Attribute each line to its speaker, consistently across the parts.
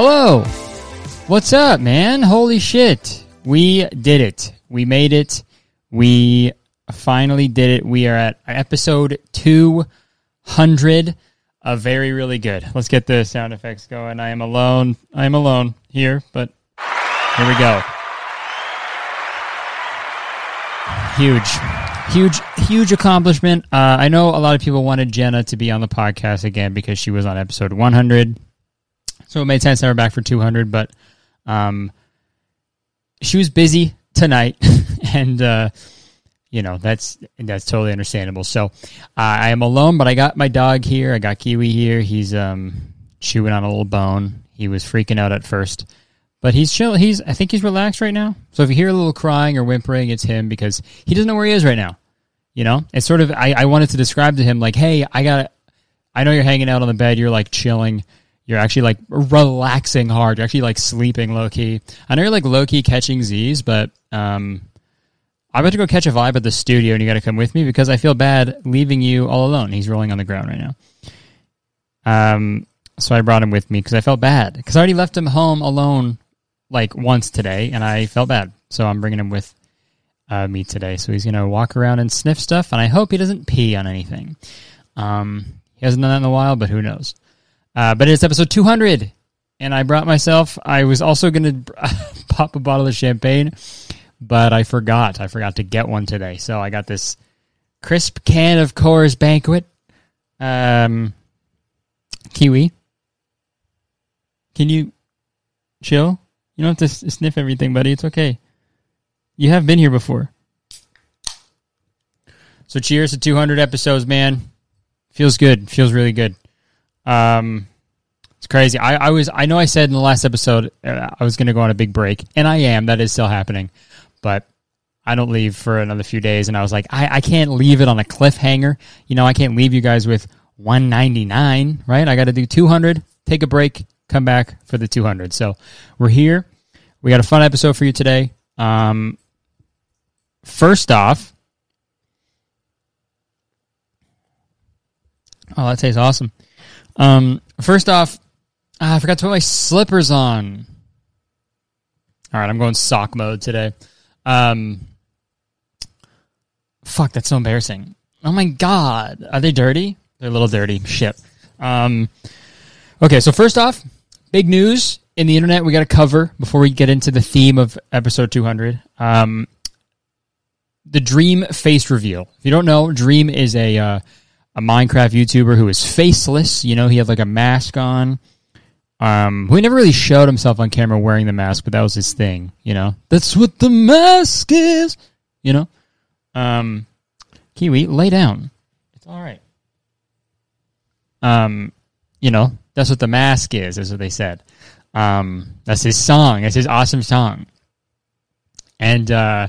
Speaker 1: Hello. What's up, man? Holy shit. We did it. We made it. We finally did it. We are at episode 200 A Very Really Good. Let's get the sound effects going. I am alone. I am alone here, but here we go. Huge. Huge, huge accomplishment. Uh, I know a lot of people wanted Jenna to be on the podcast again because she was on episode 100 so it made sense to have her back for 200. But um, she was busy tonight, and uh, you know that's that's totally understandable. So uh, I am alone, but I got my dog here. I got Kiwi here. He's um, chewing on a little bone. He was freaking out at first, but he's chill. He's I think he's relaxed right now. So if you hear a little crying or whimpering, it's him because he doesn't know where he is right now. You know, it's sort of I, I wanted to describe to him like, hey, I got, I know you're hanging out on the bed. You're like chilling you're actually like relaxing hard. You're actually like sleeping low key. I know you're like low key catching Z's, but um, I'm about to go catch a vibe at the studio, and you got to come with me because I feel bad leaving you all alone. He's rolling on the ground right now. Um, so I brought him with me because I felt bad because I already left him home alone like once today, and I felt bad. So I'm bringing him with uh, me today. So he's gonna walk around and sniff stuff, and I hope he doesn't pee on anything. Um, he hasn't done that in a while, but who knows? Uh, but it's episode 200, and I brought myself. I was also going to pop a bottle of champagne, but I forgot. I forgot to get one today, so I got this crisp can of Coors Banquet. Um, kiwi. Can you chill? You don't have to sniff everything, buddy. It's okay. You have been here before. So cheers to 200 episodes, man. Feels good. Feels really good. Um, it's crazy. I, I was I know I said in the last episode uh, I was going to go on a big break, and I am. That is still happening, but I don't leave for another few days. And I was like, I, I can't leave it on a cliffhanger. You know, I can't leave you guys with 199, right? I got to do 200, take a break, come back for the 200. So we're here. We got a fun episode for you today. Um, first off, oh, that tastes awesome. Um, first off, ah, I forgot to put my slippers on. All right, I'm going sock mode today. Um, fuck, that's so embarrassing. Oh my god, are they dirty? They're a little dirty. Shit. Um, okay, so first off, big news in the internet we got to cover before we get into the theme of episode 200. Um, the Dream face reveal. If you don't know, Dream is a uh, a Minecraft YouTuber who was faceless. You know, he had like a mask on. Um, who never really showed himself on camera wearing the mask, but that was his thing. You know, that's what the mask is. You know, um, Kiwi, lay down. It's all right. Um, you know, that's what the mask is. Is what they said. Um, that's his song. That's his awesome song. And uh,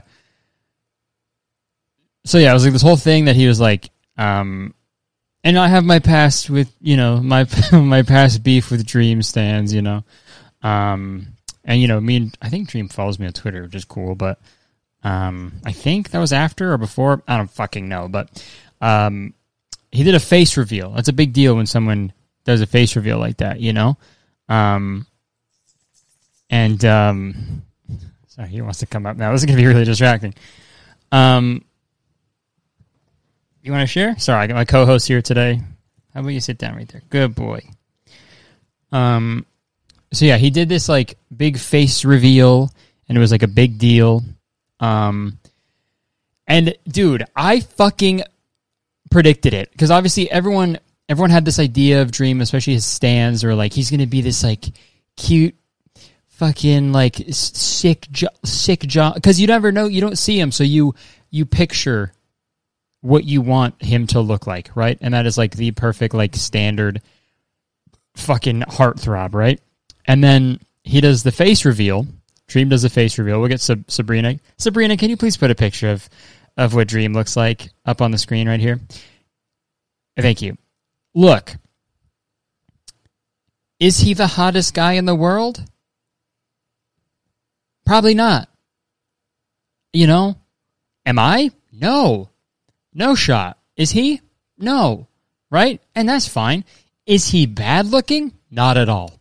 Speaker 1: so yeah, it was like this whole thing that he was like, um, and I have my past with you know my my past beef with Dream stands, you know, um, and you know me and I think Dream follows me on Twitter, which is cool, but um, I think that was after or before. I don't fucking know, but um, he did a face reveal. That's a big deal when someone does a face reveal like that, you know. Um, and um, sorry, he wants to come up now. This is gonna be really distracting. Um, you want to share? Sorry, I got my co-host here today. How about you sit down right there? Good boy. Um, so yeah, he did this like big face reveal, and it was like a big deal. Um, and dude, I fucking predicted it because obviously everyone everyone had this idea of Dream, especially his stands, or like he's gonna be this like cute fucking like sick jo- sick job because you never know you don't see him so you you picture what you want him to look like, right? And that is like the perfect, like standard fucking heartthrob, right? And then he does the face reveal. Dream does the face reveal. We'll get Sab- Sabrina. Sabrina, can you please put a picture of of what Dream looks like up on the screen right here? Thank you. Look, is he the hottest guy in the world? Probably not. You know, am I? No. No shot. Is he? No. Right? And that's fine. Is he bad looking? Not at all.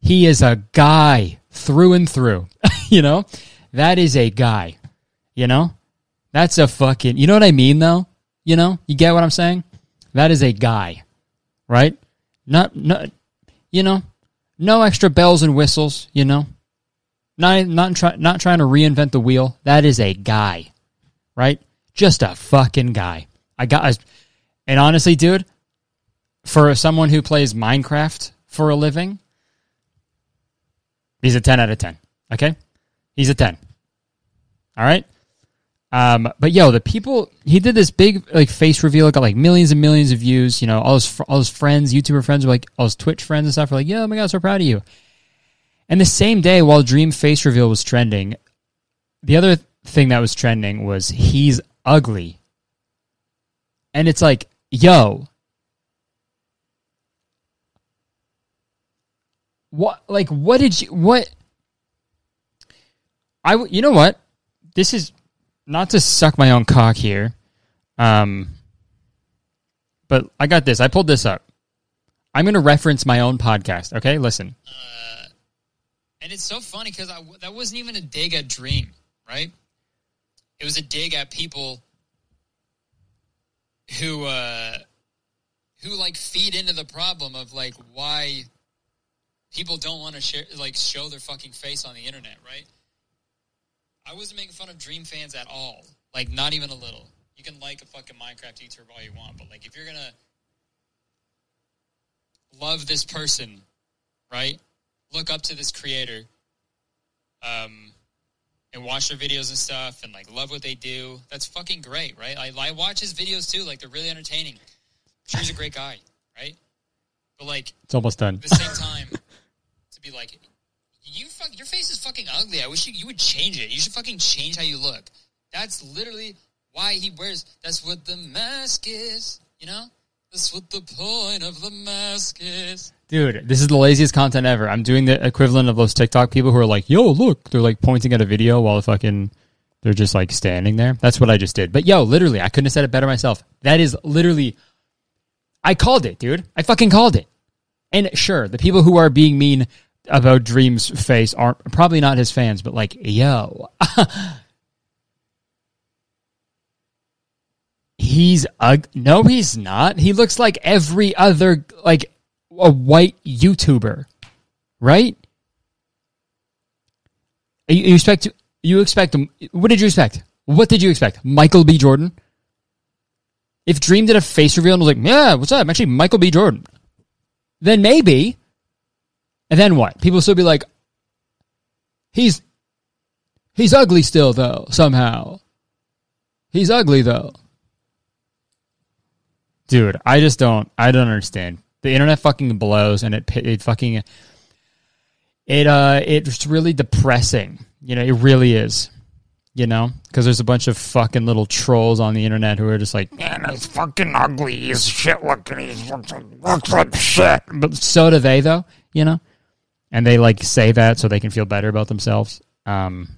Speaker 1: He is a guy through and through. you know? That is a guy. You know? That's a fucking, you know what I mean though? You know? You get what I'm saying? That is a guy. Right? Not, not, you know, no extra bells and whistles, you know? Not, not, try, not trying to reinvent the wheel. That is a guy. Right? Just a fucking guy. I got, and honestly, dude, for someone who plays Minecraft for a living, he's a 10 out of 10. Okay? He's a 10. All right? Um, but yo, the people he did this big like face reveal, got like millions and millions of views. You know, all his all his friends, YouTuber friends, were like all his Twitch friends and stuff, were like, "Yo, oh my god, so proud of you." And the same day, while Dream face reveal was trending, the other thing that was trending was he's ugly, and it's like, yo, what? Like, what did you what? I you know what? This is not to suck my own cock here, um, but I got this. I pulled this up. I'm going to reference my own podcast. Okay, listen.
Speaker 2: Uh, and it's so funny because that wasn't even a dig at Dream, right? It was a dig at people who uh, who like feed into the problem of like why people don't want to share like show their fucking face on the internet, right? I wasn't making fun of Dream fans at all. Like, not even a little. You can like a fucking Minecraft YouTuber all you want, but like, if you're gonna love this person, right? Look up to this creator, um, and watch their videos and stuff, and like love what they do. That's fucking great, right? I, I watch his videos too. Like, they're really entertaining. Sure, he's a great guy, right? But like,
Speaker 1: it's almost done.
Speaker 2: At the same time, to be like, you fuck, your face is fucking ugly. I wish you, you would change it. You should fucking change how you look. That's literally why he wears. That's what the mask is. You know. That's what the point of the mask is.
Speaker 1: Dude, this is the laziest content ever. I'm doing the equivalent of those TikTok people who are like, "Yo, look!" They're like pointing at a video while fucking they're just like standing there. That's what I just did. But yo, literally, I couldn't have said it better myself. That is literally, I called it, dude. I fucking called it. And sure, the people who are being mean about Dream's face aren't probably not his fans, but like, yo, he's a no, he's not. He looks like every other like a white YouTuber, right? You, you expect you expect? What did you expect? What did you expect? Michael B. Jordan. If Dream did a face reveal and was like, "Yeah, what's up? I'm actually Michael B. Jordan," then maybe and then what? People still be like, he's he's ugly still though somehow. He's ugly though. Dude, I just don't I don't understand. The internet fucking blows and it it fucking it uh it's really depressing. You know, it really is. You know, because there's a bunch of fucking little trolls on the internet who are just like, man, he's fucking ugly. He's shit looking. He looks like shit. But so do they, though. You know, and they like say that so they can feel better about themselves. Um,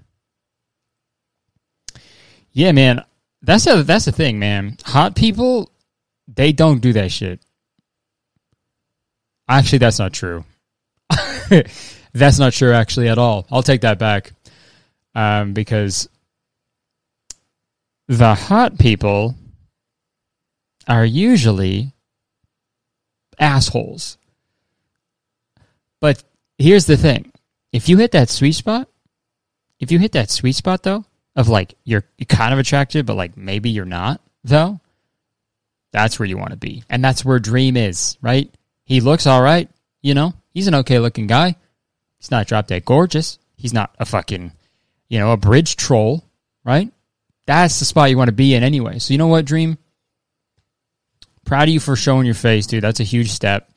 Speaker 1: yeah, man, that's the that's the thing, man. Hot people, they don't do that shit. Actually, that's not true. that's not true, actually, at all. I'll take that back, um, because the hot people are usually assholes. But here's the thing if you hit that sweet spot, if you hit that sweet spot though, of like you're kind of attractive, but like maybe you're not though, that's where you want to be. And that's where Dream is, right? He looks all right, you know, he's an okay looking guy. He's not drop dead gorgeous. He's not a fucking, you know, a bridge troll, right? That's the spot you want to be in anyway. So you know what, Dream? Proud of you for showing your face, dude. That's a huge step.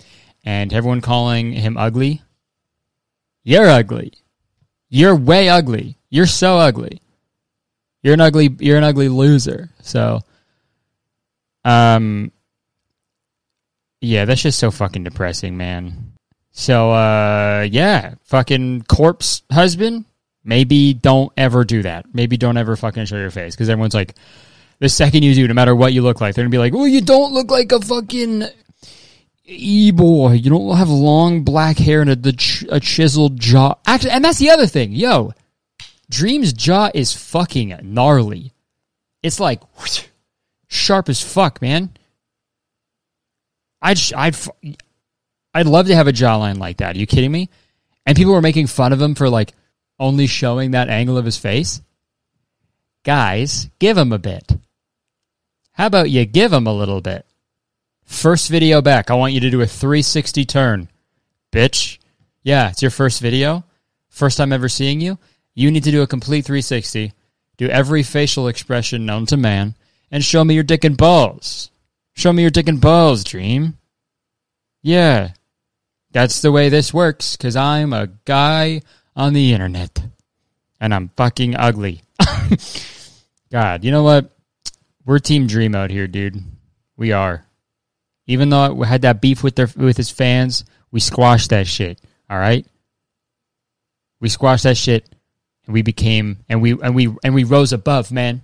Speaker 1: And everyone calling him ugly. You're ugly. You're way ugly. You're so ugly. You're an ugly you're an ugly loser. So um yeah, that's just so fucking depressing, man. So uh yeah, fucking corpse husband, maybe don't ever do that. Maybe don't ever fucking show your face because everyone's like the second you do, no matter what you look like, they're gonna be like, "Well, you don't look like a fucking e boy. You don't have long black hair and a, a chiseled jaw." Actually, and that's the other thing, yo. Dream's jaw is fucking gnarly. It's like whoosh, sharp as fuck, man. I'd I'd I'd love to have a jawline like that. Are you kidding me? And people were making fun of him for like only showing that angle of his face. Guys, give him a bit. How about you give him a little bit? First video back, I want you to do a 360 turn. Bitch. Yeah, it's your first video. First time ever seeing you. You need to do a complete 360, do every facial expression known to man, and show me your dick and balls. Show me your dick and balls, Dream. Yeah. That's the way this works, because I'm a guy on the internet. And I'm fucking ugly. God, you know what? We're Team Dream out here, dude. We are. Even though we had that beef with their with his fans, we squashed that shit. All right. We squashed that shit, and we became and we and we and we rose above, man.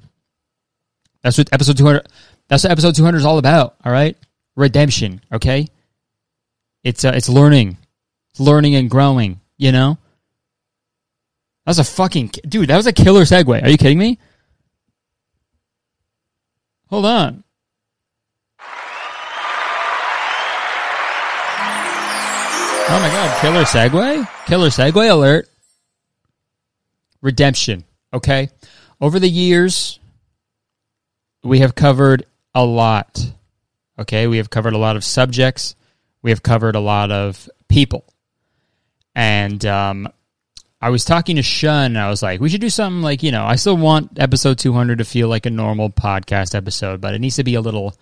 Speaker 1: That's what episode two hundred. That's what episode two hundred is all about. All right, redemption. Okay. It's uh, it's learning, it's learning and growing. You know. That was a fucking dude. That was a killer segue. Are you kidding me? Hold on. Oh my god, killer segue? Killer segue alert. Redemption. Okay. Over the years, we have covered a lot. Okay. We have covered a lot of subjects. We have covered a lot of people. And um, I was talking to Shun, and I was like, we should do something like, you know, I still want episode 200 to feel like a normal podcast episode, but it needs to be a little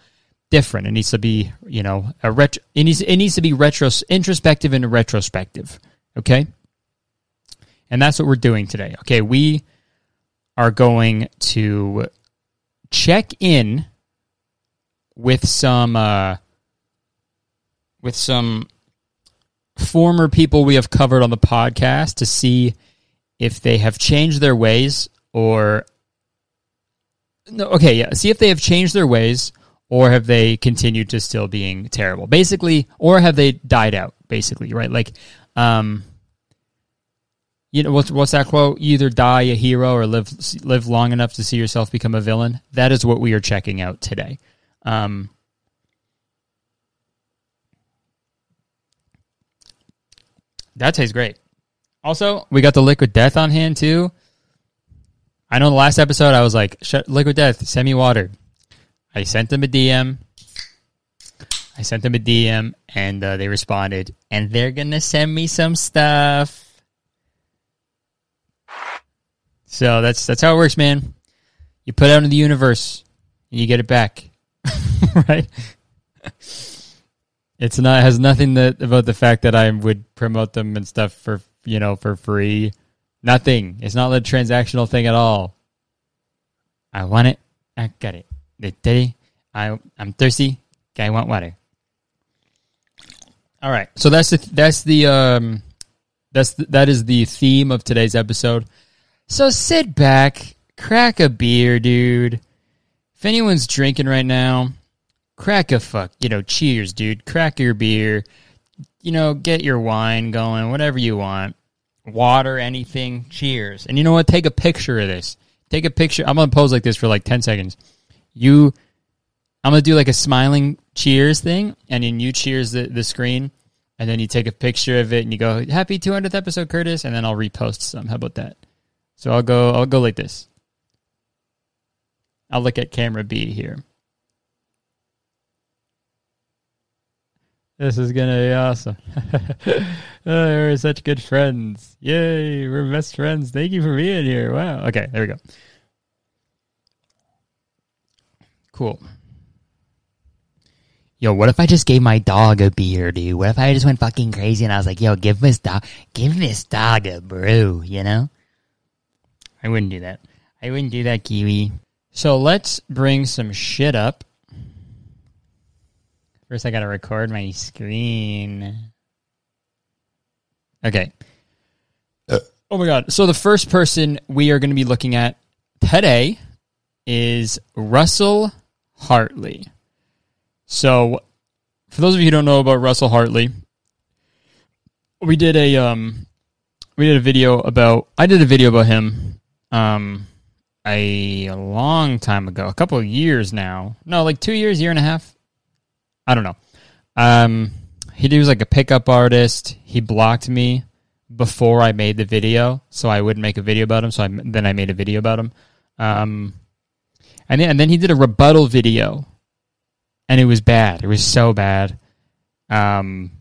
Speaker 1: different. It needs to be, you know, a retro. It needs it needs to be retro introspective and retrospective. Okay, and that's what we're doing today. Okay, we are going to check in with some uh, with some former people we have covered on the podcast to see if they have changed their ways or no okay yeah see if they have changed their ways or have they continued to still being terrible basically or have they died out basically right? Like um you know what's what's that quote? You either die a hero or live live long enough to see yourself become a villain. That is what we are checking out today um that tastes great also we got the liquid death on hand too i know the last episode i was like liquid death send me water I sent them a DM. I sent them a DM and uh, they responded, and they're gonna send me some stuff. So that's that's how it works, man. You put out in the universe and you get it back, right? It's not has nothing that about the fact that I would promote them and stuff for you know for free. Nothing. It's not a transactional thing at all. I want it. I got it. Daddy, I I'm thirsty. I want water. All right, so that's the that's the um that's the, that is the theme of today's episode. So sit back, crack a beer, dude. If anyone's drinking right now, crack a fuck. You know, cheers, dude. Crack your beer. You know, get your wine going, whatever you want. Water, anything. Cheers. And you know what? Take a picture of this. Take a picture. I'm gonna pose like this for like ten seconds you I'm gonna do like a smiling cheers thing, and then you cheers the, the screen, and then you take a picture of it, and you go happy 200th episode, Curtis, and then I'll repost some. How about that? So I'll go I'll go like this. I'll look at camera B here. This is gonna be awesome. oh, we're such good friends. Yay, we're best friends. Thank you for being here. Wow. Okay, there we go. Cool. yo, what if I just gave my dog a beer, dude? What if I just went fucking crazy and I was like, yo, give this dog, give this dog a brew, you know? I wouldn't do that. I wouldn't do that, Kiwi. So let's bring some shit up. First, I gotta record my screen. Okay. Oh my god. So the first person we are going to be looking at today is Russell Hartley. So for those of you who don't know about Russell Hartley, we did a um we did a video about I did a video about him um a, long time ago, a couple of years now. No, like 2 years, year and a half. I don't know. Um he was like a pickup artist. He blocked me before I made the video, so I wouldn't make a video about him. So I, then I made a video about him. Um, and then, and then he did a rebuttal video, and it was bad. It was so bad. Um,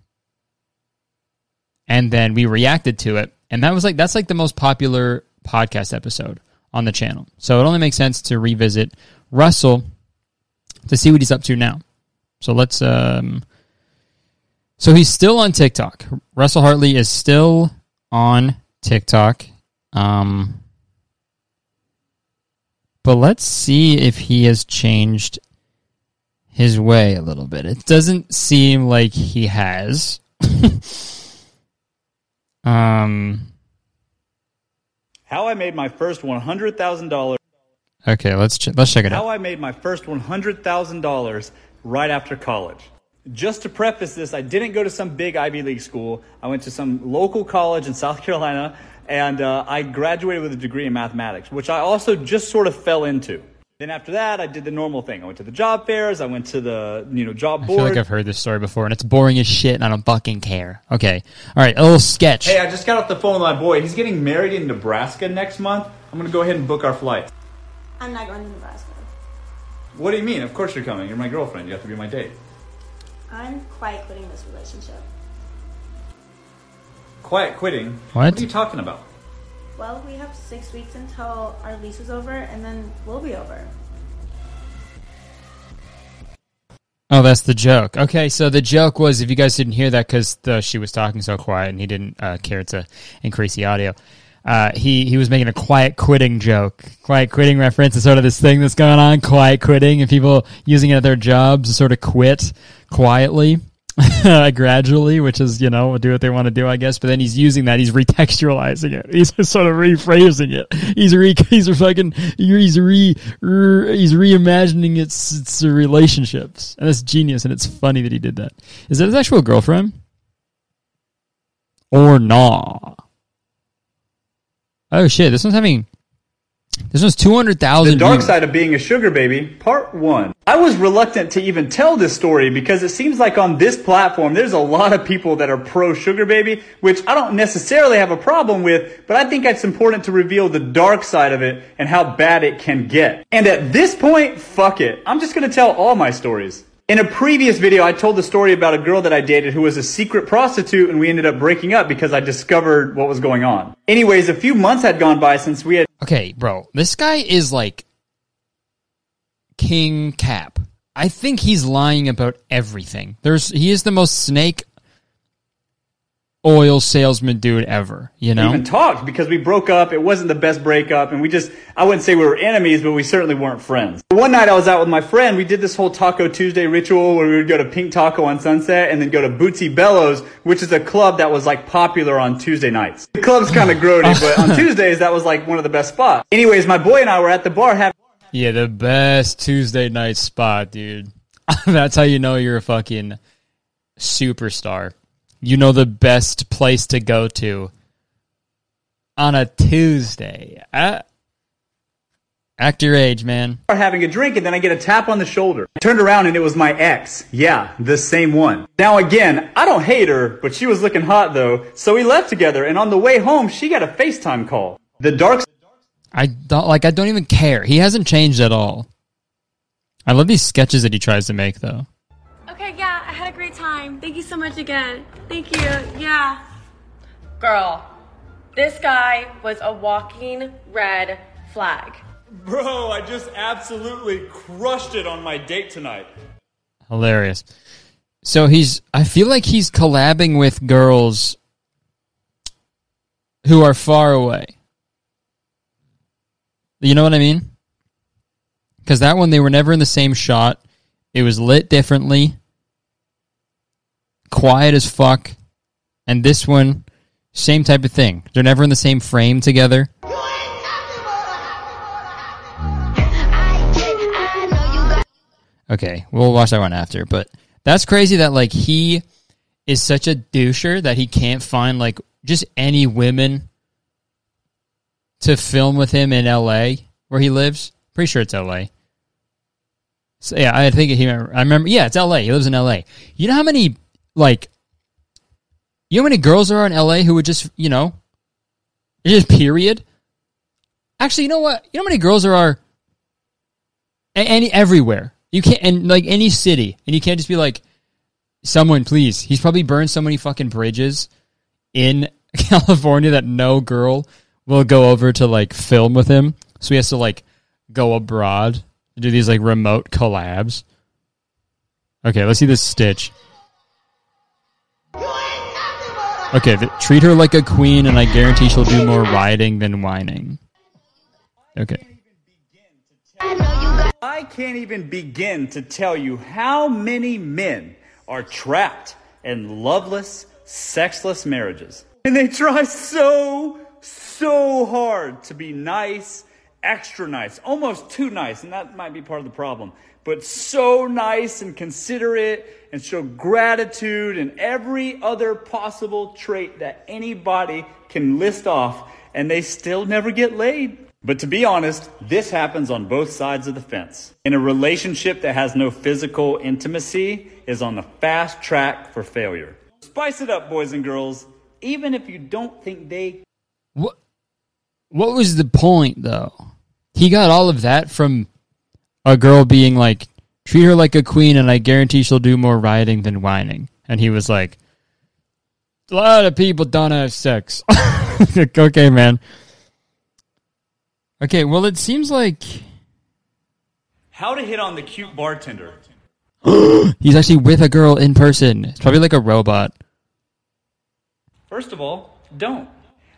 Speaker 1: and then we reacted to it, and that was like that's like the most popular podcast episode on the channel. So it only makes sense to revisit Russell to see what he's up to now. So let's um. So he's still on TikTok. Russell Hartley is still on TikTok. Um, but let's see if he has changed his way a little bit. It doesn't seem like he has. um,
Speaker 3: How I made my first one hundred thousand dollars.
Speaker 1: okay, let's ch- let's check it
Speaker 3: How
Speaker 1: out.
Speaker 3: How I made my first one hundred thousand dollars right after college. Just to preface this, I didn't go to some big Ivy League school. I went to some local college in South Carolina, and uh, I graduated with a degree in mathematics, which I also just sort of fell into. Then after that, I did the normal thing. I went to the job fairs. I went to the you know job
Speaker 1: I feel
Speaker 3: board.
Speaker 1: like I've heard this story before, and it's boring as shit, and I don't fucking care. Okay, all right, a little sketch.
Speaker 3: Hey, I just got off the phone with my boy. He's getting married in Nebraska next month. I'm gonna go ahead and book our flight.
Speaker 4: I'm not going to Nebraska.
Speaker 3: What do you mean? Of course you're coming. You're my girlfriend. You have to be my date.
Speaker 4: I'm quiet quitting this relationship.
Speaker 3: Quiet quitting.
Speaker 1: What?
Speaker 3: What are you talking about?
Speaker 4: Well, we have six weeks until our lease is over, and then we'll be over.
Speaker 1: Oh, that's the joke. Okay, so the joke was if you guys didn't hear that because she was talking so quiet and he didn't uh, care to increase the audio. Uh, he he was making a quiet quitting joke. Quiet quitting reference is sort of this thing that's going on. Quiet quitting and people using it at their jobs to sort of quit quietly, gradually, which is you know do what they want to do, I guess. But then he's using that. He's retextualizing it. He's sort of rephrasing it. He's re he's fucking he's re, re he's reimagining its its relationships, and it's genius and it's funny that he did that. Is that his actual girlfriend? Or nah? Oh shit! This one's having. This hundred thousand.
Speaker 3: The dark side of being a sugar baby, part one. I was reluctant to even tell this story because it seems like on this platform, there's a lot of people that are pro sugar baby, which I don't necessarily have a problem with, but I think it's important to reveal the dark side of it and how bad it can get. And at this point, fuck it. I'm just gonna tell all my stories. In a previous video, I told the story about a girl that I dated who was a secret prostitute and we ended up breaking up because I discovered what was going on. Anyways, a few months had gone by since we had
Speaker 1: Okay, bro, this guy is like King Cap. I think he's lying about everything. There's he is the most snake oil salesman dude ever. You know,
Speaker 3: even talked because we broke up. It wasn't the best breakup, and we just, I wouldn't say we were enemies, but we certainly weren't friends. One night I was out with my friend. We did this whole Taco Tuesday ritual where we would go to Pink Taco on Sunset and then go to Bootsy Bellows, which is a club that was like popular on Tuesday nights. The club's kind of grody, but on Tuesdays that was like one of the best spots. Anyways, my boy and I were at the bar having
Speaker 1: yeah, the best Tuesday night spot, dude. That's how you know you're a fucking superstar. You know the best place to go to on a Tuesday. Uh, act your age, man.
Speaker 3: having a drink and then I get a tap on the shoulder. I turned around and it was my ex. Yeah, the same one. Now again, I don't hate her, but she was looking hot though. So we left together and on the way home, she got a FaceTime call. The dark
Speaker 1: I don't like. I don't even care. He hasn't changed at all. I love these sketches that he tries to make, though.
Speaker 5: Okay, yeah, I had a great time. Thank you so much again. Thank you. Yeah. Girl, this guy was a walking red flag.
Speaker 3: Bro, I just absolutely crushed it on my date tonight.
Speaker 1: Hilarious. So he's I feel like he's collabing with girls who are far away. You know what I mean? Cuz that one they were never in the same shot. It was lit differently. Quiet as fuck. And this one same type of thing. They're never in the same frame together. Okay, we'll watch that one after. But that's crazy that like he is such a doucher that he can't find like just any women to film with him in L.A. where he lives. Pretty sure it's L.A. So yeah, I think he. I remember. Yeah, it's L.A. He lives in L.A. You know how many like you know how many girls there are in LA who would just, you know, just period? Actually, you know what? You know how many girls there are any everywhere. You can't and like any city, and you can't just be like, someone please. He's probably burned so many fucking bridges in California that no girl will go over to like film with him. So he has to like go abroad do these like remote collabs. Okay, let's see this stitch. Okay, th- treat her like a queen, and I guarantee she'll do more riding than whining. Okay.
Speaker 3: I can't even begin to tell you how many men are trapped in loveless, sexless marriages. And they try so, so hard to be nice, extra nice, almost too nice, and that might be part of the problem. But so nice and considerate and show gratitude and every other possible trait that anybody can list off, and they still never get laid. But to be honest, this happens on both sides of the fence. In a relationship that has no physical intimacy is on the fast track for failure. Spice it up, boys and girls, even if you don't think they
Speaker 1: What what was the point though? He got all of that from a girl being like treat her like a queen and I guarantee she'll do more riding than whining. And he was like a lot of people don't have sex. okay, man. Okay, well it seems like
Speaker 3: How to hit on the cute bartender.
Speaker 1: he's actually with a girl in person. It's probably like a robot.
Speaker 3: First of all, don't.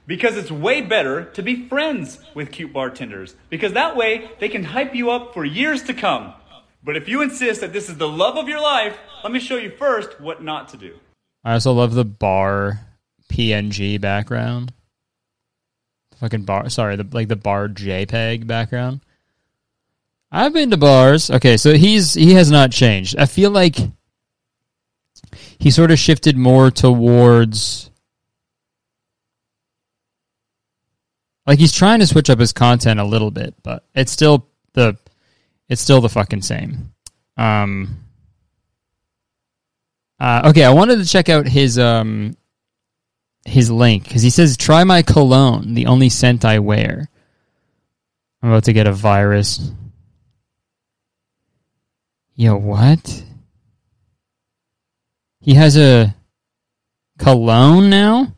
Speaker 3: Because it's way better to be friends with cute bartenders. Because that way they can hype you up for years to come. But if you insist that this is the love of your life, let me show you first what not to do.
Speaker 1: I also love the bar PNG background. Fucking bar sorry, the like the bar JPEG background. I've been to bars. Okay, so he's he has not changed. I feel like he sort of shifted more towards like he's trying to switch up his content a little bit, but it's still the it's still the fucking same. Um uh, okay, I wanted to check out his um his link because he says try my cologne, the only scent I wear. I'm about to get a virus. Yo, what? He has a cologne now?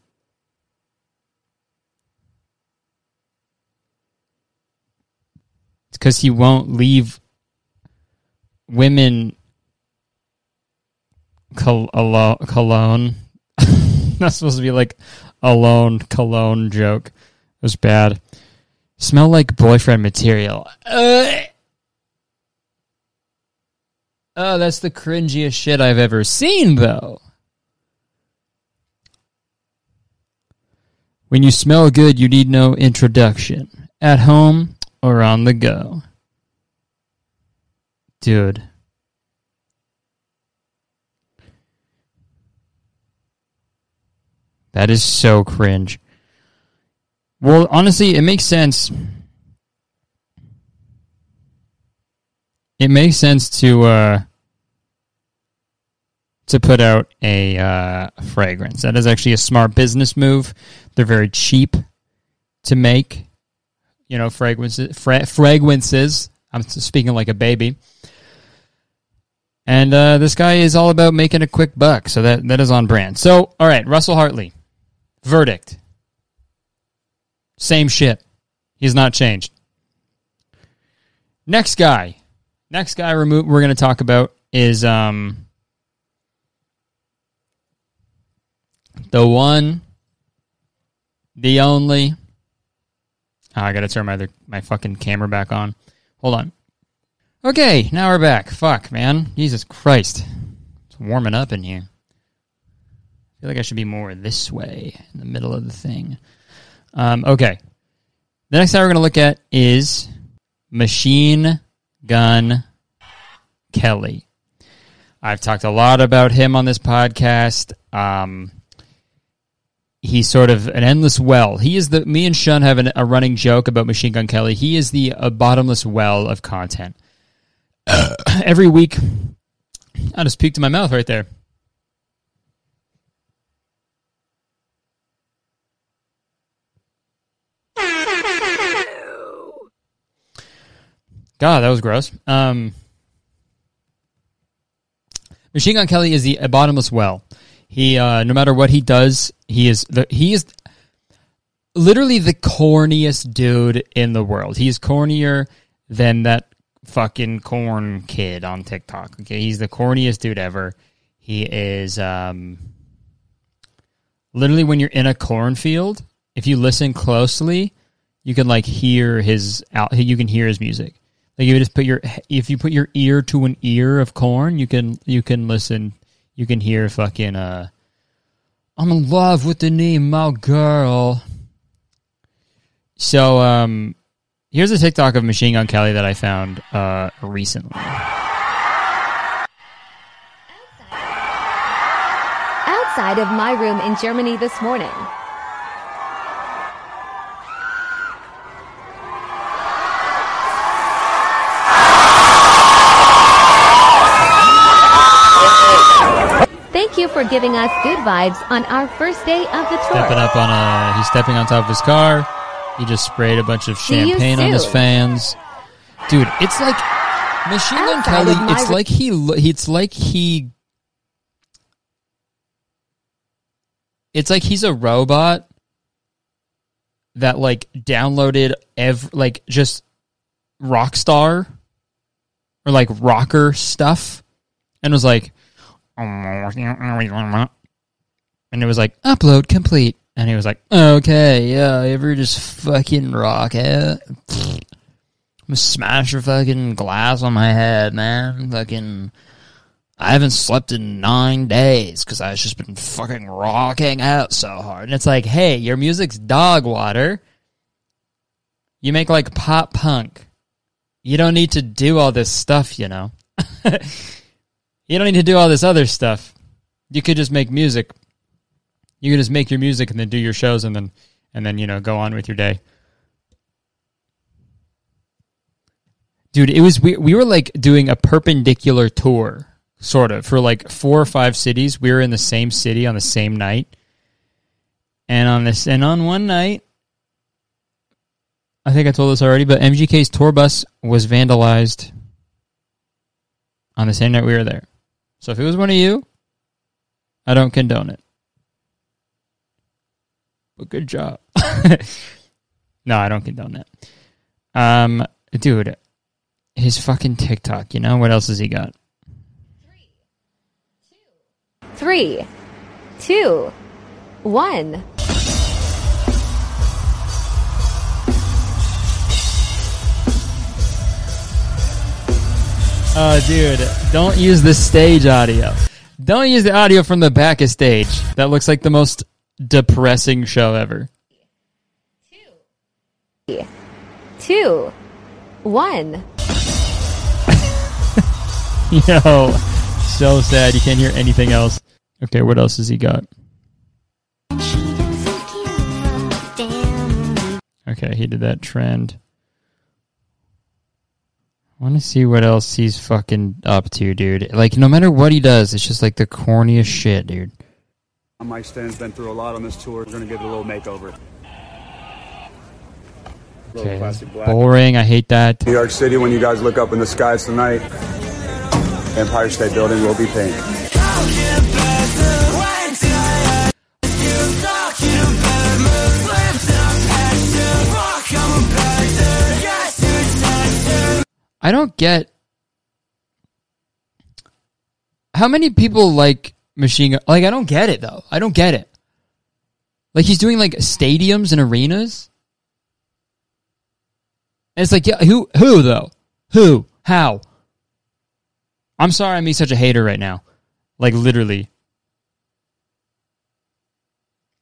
Speaker 1: It's because he won't leave women col- alo- cologne. That's supposed to be like alone cologne joke. It was bad. Smell like boyfriend material. Uh, oh, that's the cringiest shit I've ever seen, though. When you smell good, you need no introduction. At home or on the go. Dude. That is so cringe. Well, honestly, it makes sense. It makes sense to uh to put out a uh, fragrance. That is actually a smart business move. They're very cheap to make. You know, fragrances. Fra- fragrances. I'm speaking like a baby. And uh, this guy is all about making a quick buck, so that that is on brand. So, all right, Russell Hartley. Verdict. Same shit. He's not changed. Next guy. Next guy remo- we're going to talk about is um the one, the only. Oh, I gotta turn my my fucking camera back on. Hold on. Okay, now we're back. Fuck, man. Jesus Christ. It's warming up in here. I feel like I should be more this way in the middle of the thing. Um, okay. The next guy we're going to look at is Machine Gun Kelly. I've talked a lot about him on this podcast. Um, he's sort of an endless well. He is the me and Shun have an, a running joke about Machine Gun Kelly. He is the bottomless well of content. Every week, I just peeked in my mouth right there. God, that was gross. Um, Machine Gun Kelly is the bottomless well. He, uh, no matter what he does, he is the he is literally the corniest dude in the world. He's cornier than that fucking corn kid on TikTok. Okay, he's the corniest dude ever. He is um, literally when you're in a cornfield. If you listen closely, you can like hear his out. You can hear his music. Like you just put your if you put your ear to an ear of corn, you can you can listen. You can hear fucking uh. I'm in love with the name my girl. So um, here's a TikTok of Machine Gun Kelly that I found uh recently.
Speaker 6: outside of my room in Germany this morning. For giving us good vibes on our first day of the tour.
Speaker 1: Stepping up on a he's stepping on top of his car. He just sprayed a bunch of
Speaker 6: See you
Speaker 1: champagne on his fans. Dude, it's like Machine Gun
Speaker 6: Outside
Speaker 1: Kelly.
Speaker 6: of my
Speaker 1: It's
Speaker 6: re-
Speaker 1: like he. lo- It's like he. It's like he's a robot that like downloaded ev like just Rockstar or like rocker stuff and was like and it was like upload complete and he was like okay yeah ever just fucking rock it smash your fucking glass on my head man fucking I haven't slept in nine days because I've just been fucking rocking out so hard. And it's like, hey, your music's dog water. You make like pop punk. You don't need to do all this stuff, you know. you don't need to do all this other stuff. You could just make music. You could just make your music and then do your shows and then and then you know go on with your day. Dude, it was we we were like doing a perpendicular tour sort of for like four or five cities. We were in the same city on the same night. And on this and on one night I think I told this already, but MGK's tour bus was vandalized on the same night we were there. So if it was one of you, I don't condone it. But good job. no, I don't condone that. Um, dude, his fucking TikTok. You know what else has he got?
Speaker 6: Three, two, one.
Speaker 1: Oh, dude, don't use the stage audio. Don't use the audio from the back of stage. That looks like the most depressing show ever.
Speaker 6: Two, one.
Speaker 1: Yo, so sad. You can't hear anything else. Okay, what else has he got? Okay, he did that trend. I want to see what else he's fucking up to, dude. Like, no matter what he does, it's just like the corniest shit, dude.
Speaker 7: Mike Stan's been through a lot on this tour. We're gonna give it a little makeover.
Speaker 1: Okay, boring. I hate that.
Speaker 7: New York City, when you guys look up in the skies tonight, Empire State Building will be pink.
Speaker 1: I don't get. how many people like Machine Gun? Like, I don't get it though. I don't get it. Like, he's doing like stadiums and arenas. And it's like, yeah, who, who though? Who? How? I'm sorry I'm being such a hater right now. Like, literally.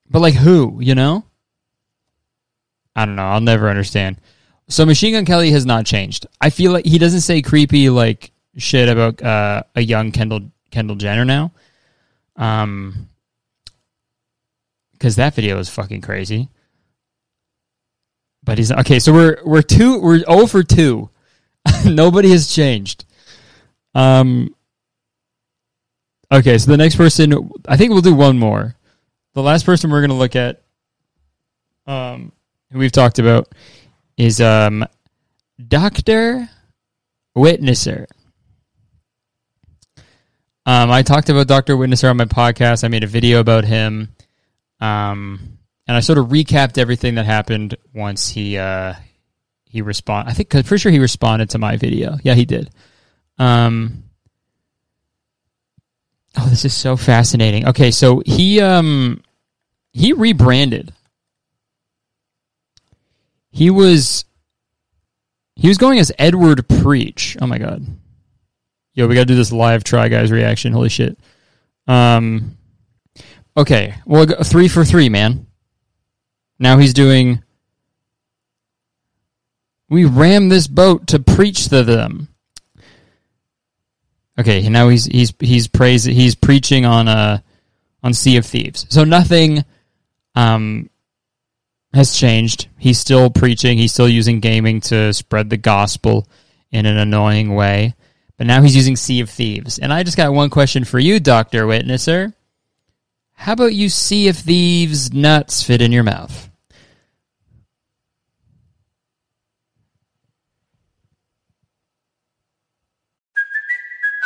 Speaker 1: But like, who? You know? I don't know. I'll never understand. So Machine Gun Kelly has not changed. I feel like he doesn't say creepy like shit about uh, a young Kendall Kendall Jenner now. Um, because that video is fucking crazy. But he's okay. So we're we're two we're zero for two. Nobody has changed. Um. Okay, so the next person, I think we'll do one more. The last person we're gonna look at, um, who we've talked about, is um, Doctor Witnesser. Um, I talked about Dr. Witnesser on my podcast. I made a video about him. Um, and I sort of recapped everything that happened once he uh, he respond. I think I'm pretty sure he responded to my video. Yeah, he did. Um, oh, this is so fascinating. Okay, so he um he rebranded. He was he was going as Edward Preach. Oh my god. Yo, we gotta do this live try guys reaction. Holy shit. Um Okay. Well three for three, man. Now he's doing We ram this boat to preach to them. Okay, now he's he's he's praise he's preaching on uh on Sea of Thieves. So nothing um has changed. He's still preaching, he's still using gaming to spread the gospel in an annoying way. But now he's using Sea of Thieves. And I just got one question for you, Dr. Witnesser. How about you see if thieves' nuts fit in your mouth?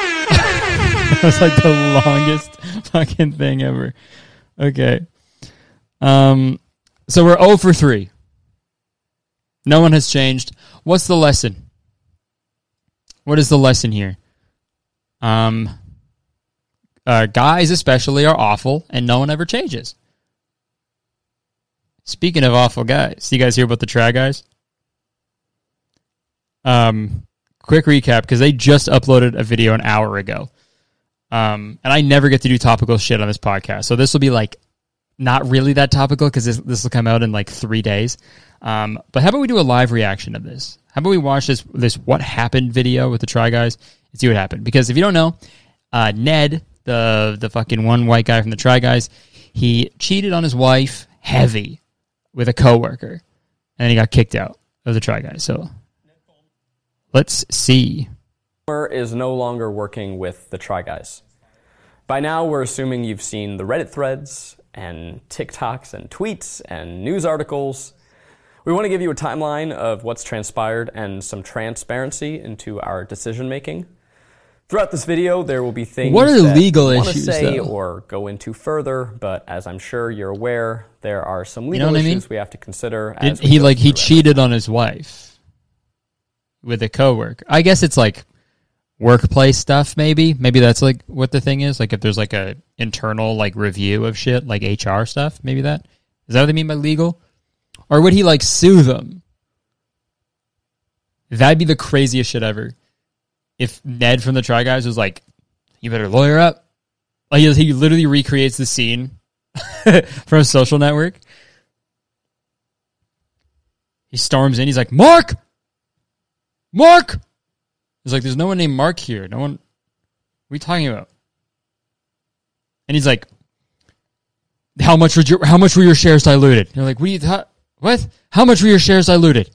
Speaker 1: That's like the longest fucking thing ever. Okay. Um so we're 0 for 3. No one has changed. What's the lesson? What is the lesson here? Um uh, guys especially are awful and no one ever changes. Speaking of awful guys, do you guys hear about the Try guys? Um quick recap because they just uploaded a video an hour ago. Um, and I never get to do topical shit on this podcast. So this will be like not really that topical because this, this will come out in like three days. Um, but how about we do a live reaction of this? How about we watch this this what happened video with the Try Guys and see what happened? Because if you don't know, uh, Ned, the the fucking one white guy from the Try Guys, he cheated on his wife heavy with a coworker, and then he got kicked out of the Try Guys. So let's see.
Speaker 8: is no longer working with the Try Guys. By now, we're assuming you've seen the Reddit threads and TikToks and tweets and news articles. We want to give you a timeline of what's transpired and some transparency into our decision making. Throughout this video, there will be things
Speaker 1: What are
Speaker 8: that
Speaker 1: legal
Speaker 8: want to
Speaker 1: issues,
Speaker 8: say
Speaker 1: though?
Speaker 8: or go into further, but as I'm sure you're aware, there are some
Speaker 1: You
Speaker 8: legal
Speaker 1: know what I mean?
Speaker 8: issues we have to consider.
Speaker 1: Did, he like he cheated on his wife with a coworker. I guess it's like workplace stuff maybe. Maybe that's like what the thing is. Like if there's like a internal like review of shit, like HR stuff, maybe that. Is that what they mean by legal? Or would he like sue them? That'd be the craziest shit ever. If Ned from the Try Guys was like, "You better lawyer up," like he, literally recreates the scene from Social Network. He storms in. He's like, "Mark, Mark." He's like, "There's no one named Mark here. No one. What are you talking about?" And he's like, "How much were your How much were your shares diluted?" And you're like, "What you What? How much were your shares diluted?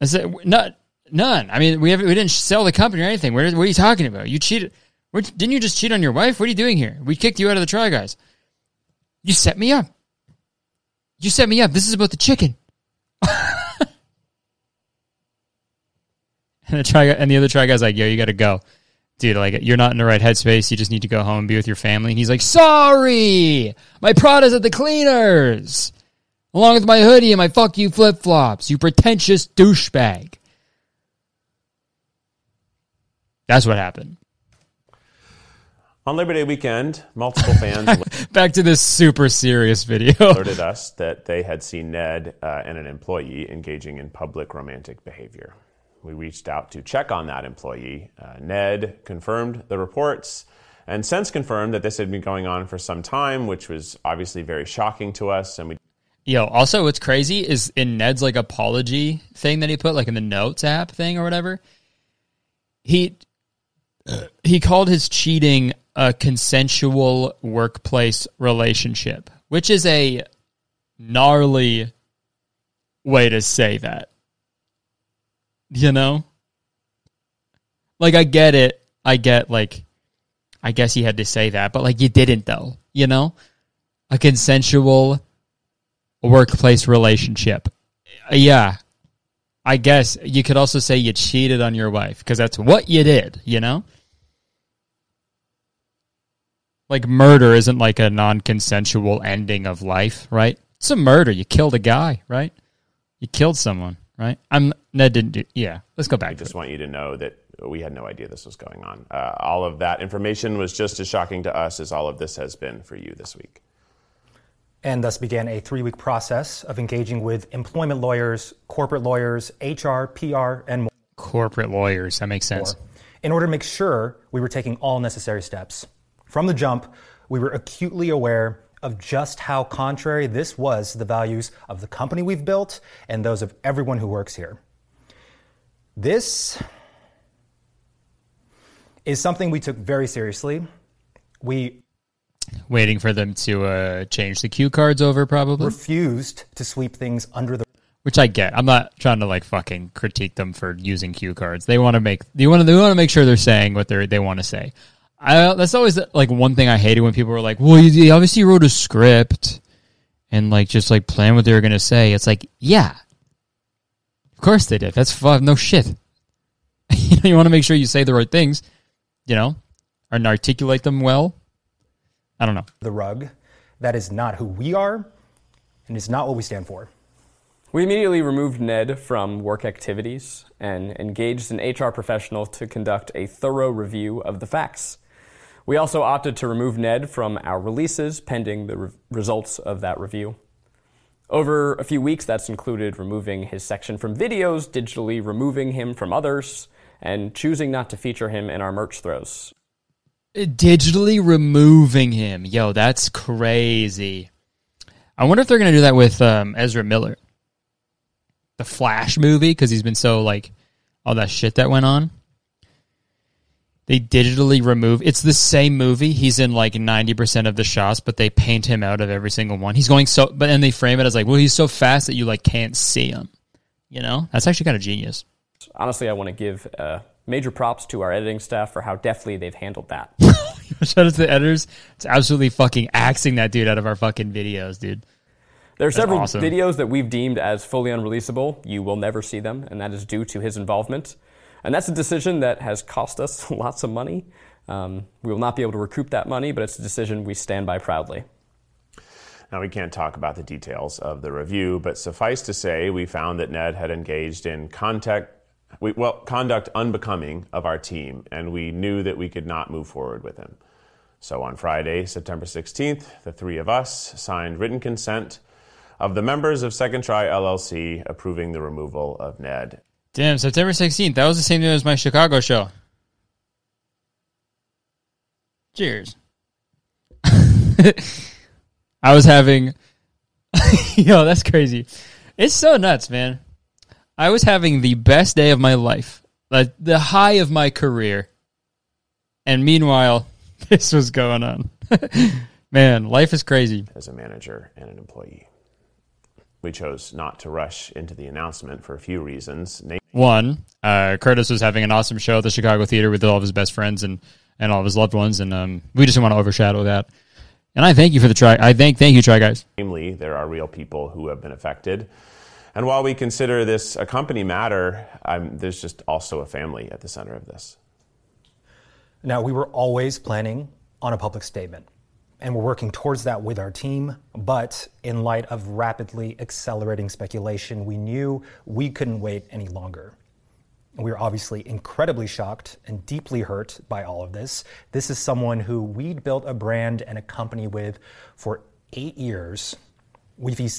Speaker 1: I said, not none. I mean, we have we didn't sell the company or anything. What are, what are you talking about? You cheated. Where, didn't you just cheat on your wife? What are you doing here? We kicked you out of the Try Guys. You set me up. You set me up. This is about the chicken. and the try and the other Try Guy's like, yo, you got to go, dude. Like, you're not in the right headspace. You just need to go home and be with your family. And he's like, sorry, my Prada's at the cleaners, along with my hoodie and my fuck you flip flops. You pretentious douchebag. That's what happened.
Speaker 9: On Labor Day weekend, multiple fans
Speaker 1: Back to this super serious video.
Speaker 9: alerted us that they had seen Ned uh, and an employee engaging in public romantic behavior. We reached out to check on that employee. Uh, Ned confirmed the reports and since confirmed that this had been going on for some time, which was obviously very shocking to us. And we
Speaker 1: Yo, also what's crazy is in Ned's like apology thing that he put like in the notes app thing or whatever. He he called his cheating a consensual workplace relationship, which is a gnarly way to say that. You know? Like I get it. I get like I guess he had to say that, but like you didn't though, you know? A consensual workplace relationship. Uh, Yeah. I guess you could also say you cheated on your wife because that's what you did, you know? Like murder isn't like a non-consensual ending of life, right? It's a murder. You killed a guy, right? You killed someone, right? I'm Ned didn't do. Yeah, let's go back.
Speaker 9: I just want you to know that we had no idea this was going on. Uh, all of that information was just as shocking to us as all of this has been for you this week.
Speaker 10: and thus began a three week process of engaging with employment lawyers, corporate lawyers, HR, PR, and more.
Speaker 1: Corporate lawyers. That makes sense.
Speaker 10: In order to make sure we were taking all necessary steps. From the jump, we were acutely aware of just how contrary this was to the values of the company we've built and those of everyone who works here. This is something we took very seriously. We
Speaker 1: Waiting for them to uh, change the cue cards over, probably.
Speaker 10: refused to sweep things under the
Speaker 1: Which I get. I'm not trying to like fucking critique them for using cue cards. They want to make they want to they want to make sure they're saying what they they want to say. I that's always like one thing I hated when people were like, "Well, you obviously wrote a script and like just like plan what they were gonna say." It's like, yeah, of course they did. That's fun. No shit. you know, you want to make sure you say the right things, you know, and articulate them well. I don't know.
Speaker 10: the rug. That is not who we are, and it's not what we stand for.
Speaker 8: We immediately removed Ned from work activities and engaged an HR professional to conduct a thorough review of the facts. We also opted to remove Ned from our releases pending the re- results of that review. Over a few weeks, that's included removing his section from videos, digitally removing him from others, and choosing not to feature him in our merch throws.
Speaker 1: digitally removing him. Yo, that's crazy. I wonder if they're going to do that with um, Ezra Miller, the Flash movie, because he's been so like all that shit that went on. They digitally remove. It's the same movie. He's in like ninety percent of the shots, but they paint him out of every single one. He's going so, but and they frame it as like, well, he's so fast that you like can't see him. You know, that's actually kind of genius.
Speaker 8: Honestly, I want to give uh, major props to our editing staff for how deftly they've handled that.
Speaker 1: Shout out to the editors. It's absolutely fucking axing that dude out of our fucking videos, dude.
Speaker 8: There are
Speaker 1: That's
Speaker 8: several
Speaker 1: awesome.
Speaker 8: videos that we've deemed as fully unreleasable. You will never see them, and that is due to his involvement. And that's a decision that has cost us lots of money. Um, we will not be able to recoup that money, but it's a decision we stand by proudly.
Speaker 9: Now, we can't talk about the details of the review, but suffice to say, we found that Ned had engaged in contact, we, well, conduct unbecoming of our team, and we knew that we could not move forward with him. So on Friday, September 16th, the three of us signed written consent of the members of Second Try LLC approving the removal of Ned.
Speaker 1: Damn, September 16th. That was the same day as my Chicago show. Cheers. I was having. Yo, that's crazy. It's so nuts, man. I was having the best day of my life, like the high of my career. And meanwhile, this was going on. Man, life is crazy.
Speaker 9: As a manager and an employee. We chose not to rush into the announcement for a few reasons.
Speaker 1: One, uh, Kurtis was having an awesome show at the Chicago Theater with all of his best friends and, and all of his loved ones, and um, we just didn't want to overshadow that. And I thank you for the try. I thank thank you, try guys.
Speaker 9: Namely, there are real people who have been affected. And while we consider this a company matter, I'm, there's just also a family at the center of this.
Speaker 10: Now, we were always planning on a public statement, and we're working towards that with our team. But in light of rapidly accelerating speculation, we knew we couldn't wait any longer. We are obviously incredibly shocked and deeply hurt by all of this. This is someone who we'd built a brand and a company with for eight years. We feel,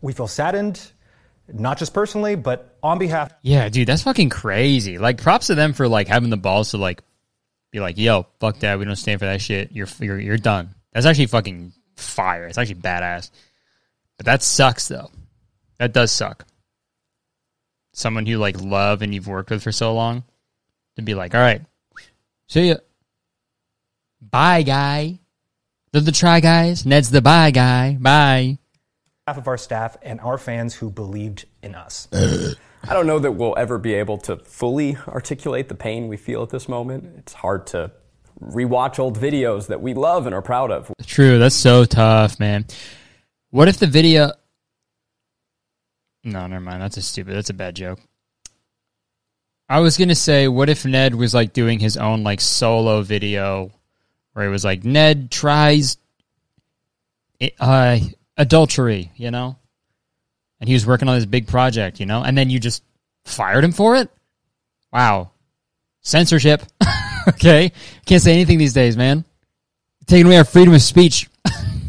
Speaker 10: we feel saddened, not just personally, but on behalf.
Speaker 1: Yeah, dude, that's fucking crazy. Like, props to them for like having the balls to like be like, "Yo, fuck that. We don't stand for that shit. You're you're you're done." That's actually fucking fire. It's actually badass. But that sucks though. That does suck. Someone you like love and you've worked with for so long to be like, "All right, see ya. Bye, guy." They're the try guys. Ned's the bye guy. Bye.
Speaker 10: Half of our staff and our fans who believed in us.
Speaker 8: I don't know that we'll ever be able to fully articulate the pain we feel at this moment. It's hard to rewatch old videos that we love and are proud of.
Speaker 1: True, that's so tough, man. What if the video? No, never mind. That's a stupid. That's a bad joke. I was gonna say, what if Ned was like doing his own like solo video, where he was like, Ned tries uh, adultery, you know, and he was working on this big project, you know, and then you just fired him for it. Wow, censorship. okay, can't say anything these days, man. Taking away our freedom of speech.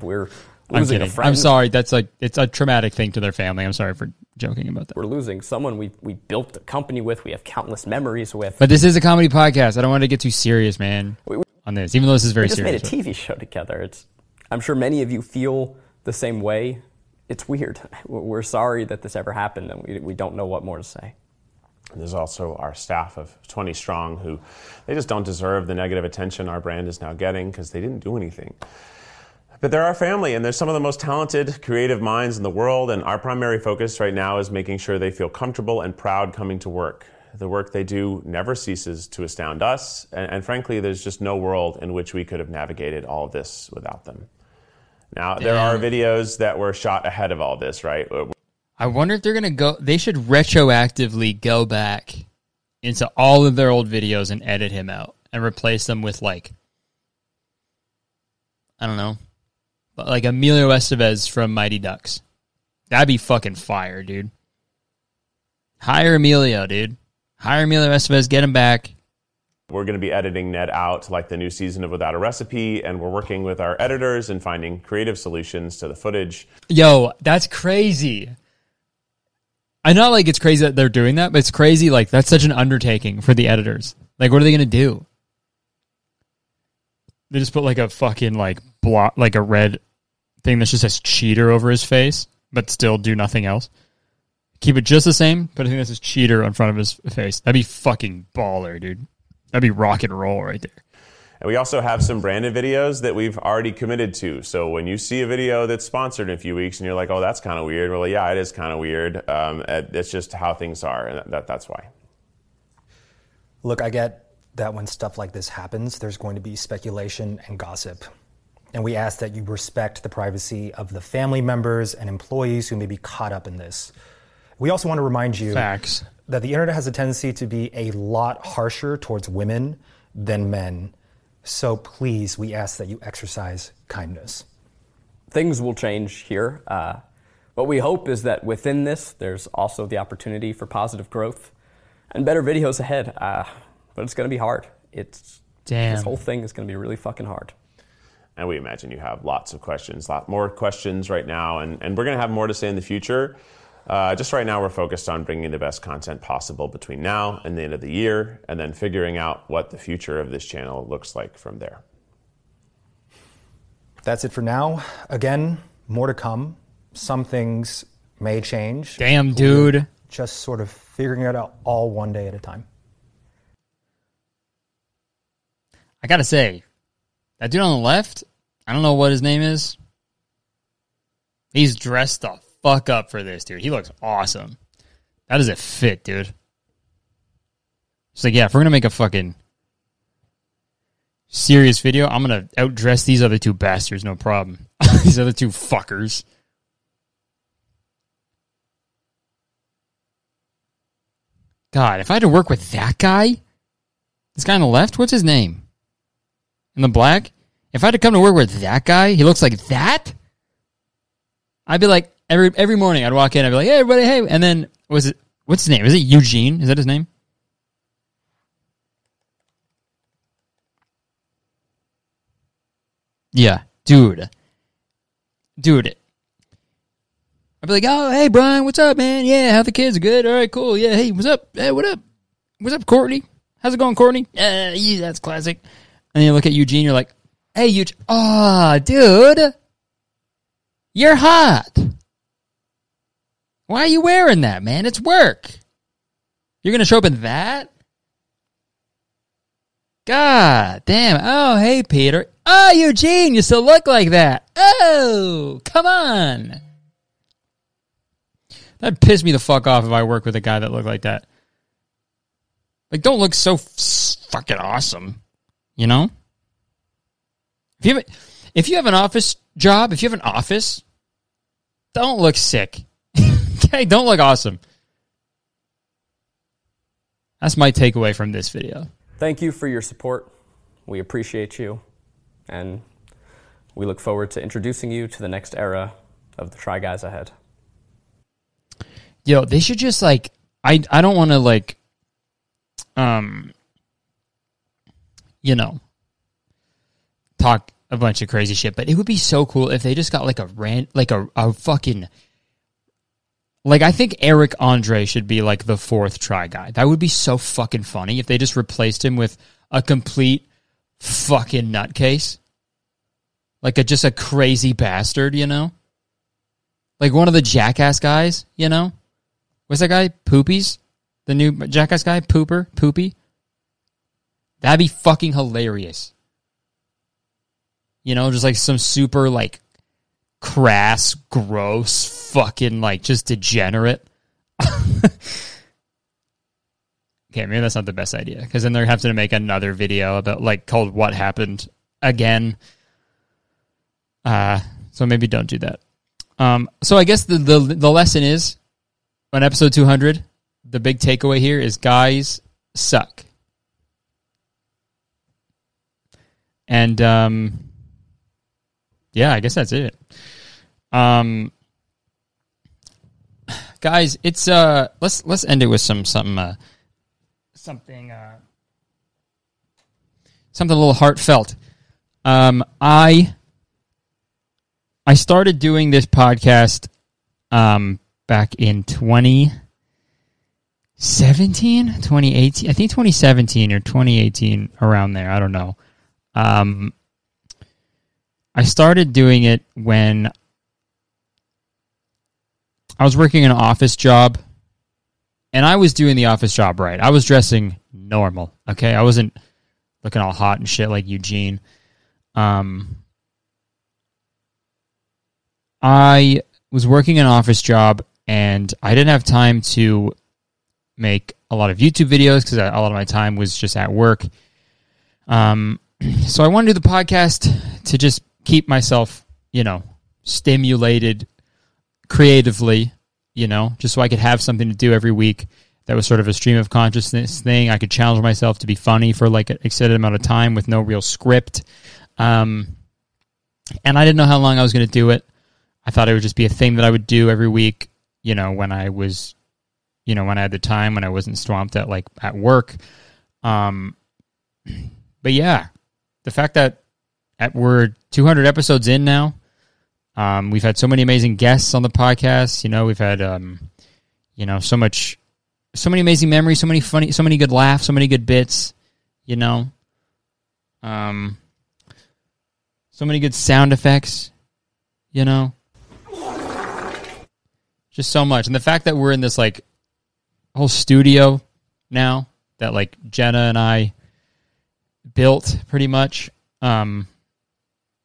Speaker 8: We're
Speaker 1: I'm
Speaker 8: losing a
Speaker 1: kidding.
Speaker 8: friend.
Speaker 1: I'm sorry. That's like it's a traumatic thing to their family. I'm sorry for joking about that.
Speaker 8: We're losing someone we, we built a company with, we have countless memories with.
Speaker 1: But this is a comedy podcast. I don't want to get too serious, man, on this. Even though this is very
Speaker 8: we just
Speaker 1: serious.
Speaker 8: made a TV show together. It's I'm sure many of you feel the same way. It's weird. We're sorry that this ever happened, and we, we don't know what more to say.
Speaker 9: There's also our staff of 20 strong who they just don't deserve the negative attention our brand is now getting because they didn't do anything. But they're our family, and they're some of the most talented, creative minds in the world. And our primary focus right now is making sure they feel comfortable and proud coming to work. The work they do never ceases to astound us, and, and frankly, there's just no world in which we could have navigated all of this without them. Now, there are videos that were shot ahead of all this, right?
Speaker 1: Uh, I wonder if they're gonna go. They should retroactively go back into all of their old videos and edit him out and replace them with like I don't know, like Emilio Estevez from Mighty Ducks. That'd be fucking fire, dude. Hire Emilio, dude. Hire Emilio Estevez. Get him back.
Speaker 9: We're going to be editing Ned out like the new season of Without a Recipe, and we're working with our editors and finding creative solutions to the footage.
Speaker 1: Yo, that's crazy. I know, like, it's crazy that they're doing that, but it's crazy. Like, that's such an undertaking for the editors. Like, what are they going to do? They just put like a fucking like block, like a red thing that just says cheater over his face, but still do nothing else. Keep it just the same, but I think this is cheater in front of his face. That'd be fucking baller, dude. That'd be rock and roll right there.
Speaker 9: And we also have some branded videos that we've already committed to. So when you see a video that's sponsored in a few weeks and you're like, oh, that's kind of weird. Well, yeah, it is kind of weird. Um, it's just how things are, and that, that's why.
Speaker 10: Look, I get that when stuff like this happens, there's going to be speculation and gossip. And we ask that you respect the privacy of the family members and employees who may be caught up in this. We also want to remind you
Speaker 1: Facts.
Speaker 10: That the internet has a tendency to be a lot harsher towards women than men. So please, we ask that you exercise kindness.
Speaker 8: Things will change here. Uh, what we hope is that within this, there's also the opportunity for positive growth and better videos ahead. Uh, but it's going to be hard. It's
Speaker 1: Damn.
Speaker 8: This whole thing is going to be really fucking hard.
Speaker 9: And we imagine you have lots of questions, a lot more questions right now, and, and we're going to have more to say in the future. Uh, just right now, we're focused on bringing the best content possible between now and the end of the year, and then figuring out what the future of this channel looks like from there.
Speaker 10: That's it for now. Again, more to come. Some things may change.
Speaker 1: Damn, dude.
Speaker 10: We're just sort of figuring it out all one day at a time.
Speaker 1: I gotta say, that dude on the left, I don't know what his name is. He's dressed the fuck up for this, dude. He looks awesome. That is a fit, dude. It's like, yeah, if we're gonna make a fucking serious video, I'm gonna outdress these other two bastards, no problem. these other two fuckers. God, if I had to work with that guy, this guy on the left, what's his name? In the black? If I had to come to work with that guy, he looks like that? I'd be like, every every morning I'd walk in, I'd be like, hey, everybody, hey. And then, was it, what's his name? Is it Eugene? Is that his name? Yeah, dude. Dude. I'd be like, oh, hey, Brian, what's up, man? Yeah, how the kids are good? All right, cool. Yeah, hey, what's up? Hey, what up? What's up, Courtney? How's it going, Courtney? Uh, yeah, that's classic. And then you look at Eugene, you're like, hey, Eugene. Oh, dude. You're hot. Why are you wearing that, man? It's work. You're going to show up in that? God damn. Oh, hey, Peter. Oh, Eugene, you still look like that. Oh, come on. That pissed me the fuck off if I work with a guy that looked like that. Like, don't look so fucking awesome, you know? If you have, if you have an office job, if you have an office, don't look sick. okay, don't look awesome. That's my takeaway from this video.
Speaker 8: Thank you for your support. We appreciate you. And we look forward to introducing you to the next era of the Try Guys ahead.
Speaker 1: Yo, they should just like I I don't want to like um you know talk a bunch of crazy shit, but it would be so cool if they just got like a rant like a, a fucking like I think Eric Andre should be like the fourth try guy. That would be so fucking funny if they just replaced him with a complete fucking nutcase. Like a just a crazy bastard, you know? Like one of the jackass guys, you know? What's that guy? Poopies? The new jackass guy? Pooper? Poopy? That'd be fucking hilarious. You know, just like some super like crass, gross, fucking like just degenerate. okay, maybe that's not the best idea because then they're having to make another video about like called "What Happened" again. Uh, so maybe don't do that. Um, so I guess the, the the lesson is on episode 200, the big takeaway here is guys suck. And um, yeah, I guess that's it. Um, guys, it's uh, let's let's end it with some some uh, something uh, something a little heartfelt. Um, I I started doing this podcast um back in 2017, 2018, I think 2017 or 2018 around there, I don't know. Um I started doing it when I was working an office job and I was doing the office job right. I was dressing normal, okay? I wasn't looking all hot and shit like Eugene. Um I was working an office job and I didn't have time to make a lot of YouTube videos because a lot of my time was just at work. Um, so I wanted to do the podcast to just keep myself, you know, stimulated creatively, you know, just so I could have something to do every week that was sort of a stream of consciousness thing. I could challenge myself to be funny for like an extended amount of time with no real script. Um, and I didn't know how long I was going to do it. I thought it would just be a thing that I would do every week, you know, when I was, you know, when I had the time, when I wasn't swamped at like at work. Um, but yeah, the fact that at, we're 200 episodes in now, um, we've had so many amazing guests on the podcast. You know, we've had, um, you know, so much, so many amazing memories, so many funny, so many good laughs, so many good bits. You know, um, so many good sound effects. You know, just so much. And the fact that we're in this like whole studio now that like Jenna and I built pretty much, um,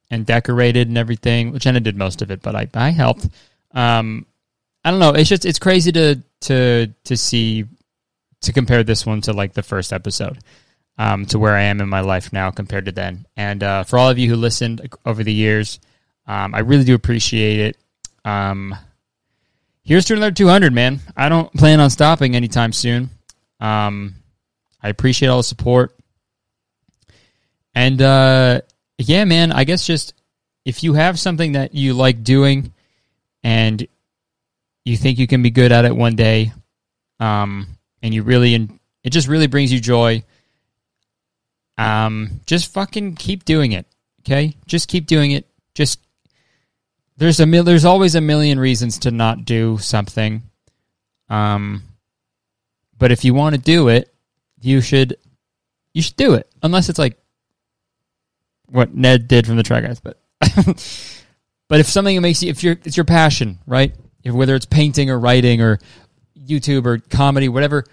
Speaker 1: and decorated and everything. Which Jenna did most of it, but I I helped. Um, I don't know. It's just it's crazy to to to see to compare this one to like the first episode. Um, to where I am in my life now compared to then. And uh, for all of you who listened over the years, um, I really do appreciate it. Um, here's to another 200, man. I don't plan on stopping anytime soon. Um, I appreciate all the support. And uh, yeah, man, I guess just if you have something that you like doing and you think you can be good at it one day, um, and you really, and it just really brings you joy, um, just fucking keep doing it. Okay, just keep doing it. Just there's a mil- there's always a million reasons to not do something. Um, but if you want to do it, you should you should do it. Unless it's like what Ned did from the Try Guys, but but if something makes you if you're it's your passion, right? If, whether it's painting or writing or YouTube or comedy, whatever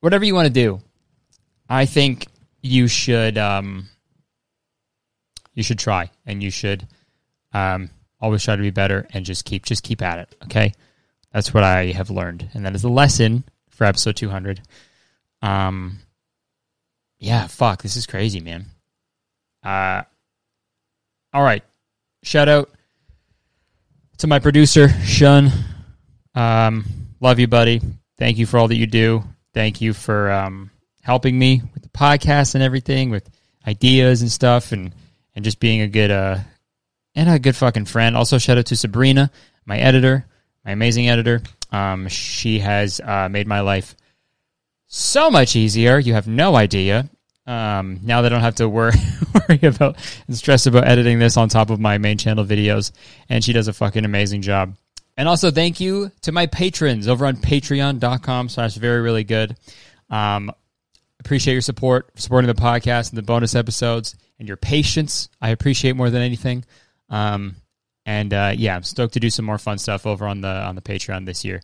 Speaker 1: whatever you want to do, I think you should um you should try and you should um always try to be better and just keep just keep at it, okay? That's what I have learned. And that is the lesson for episode 200. Um yeah, fuck, this is crazy, man. Uh all right. Shout out to my producer, Shun. Um, love you, buddy. Thank you for all that you do. Thank you for um, helping me with the podcast and everything, with ideas and stuff, and and just being a good uh and a good fucking friend. Also, shout out to Sabrina, my editor, my amazing editor. Um, she has uh, made my life so much easier. You have no idea. Um, now they don't have to worry, worry about and stress about editing this on top of my main channel videos, and she does a fucking amazing job. And also, thank you to my patrons over on patreon.com slash very, really good. Um, appreciate your support, supporting the podcast and the bonus episodes, and your patience. I appreciate more than anything. Um, and uh, yeah, I'm stoked to do some more fun stuff over on the on the Patreon this year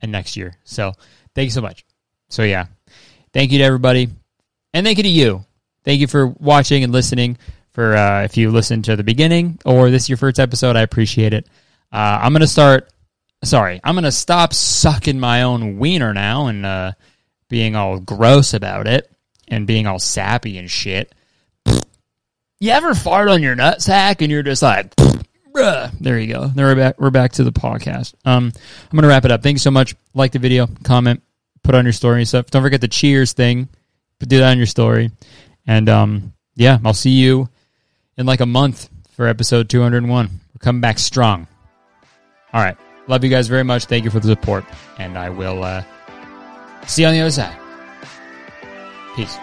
Speaker 1: and next year. So thank you so much. So yeah, thank you to everybody, and thank you to you. Thank you for watching and listening. For uh, if you listened to the beginning or this is your first episode, I appreciate it. Uh, I'm gonna start. Sorry, I'm gonna stop sucking my own wiener now and uh, being all gross about it and being all sappy and shit. You ever fart on your nutsack and you're just like, bruh. There you go. Then we're back. We're back to the podcast. Um, I'm gonna wrap it up. Thank you so much. Like the video, comment, put on your story and stuff. Don't forget the cheers thing. Do that on your story. And um, yeah, I'll see you in like a month for episode 201. We're coming back strong. All right. Love you guys very much. Thank you for the support. And I will uh, see you on the other side. Peace.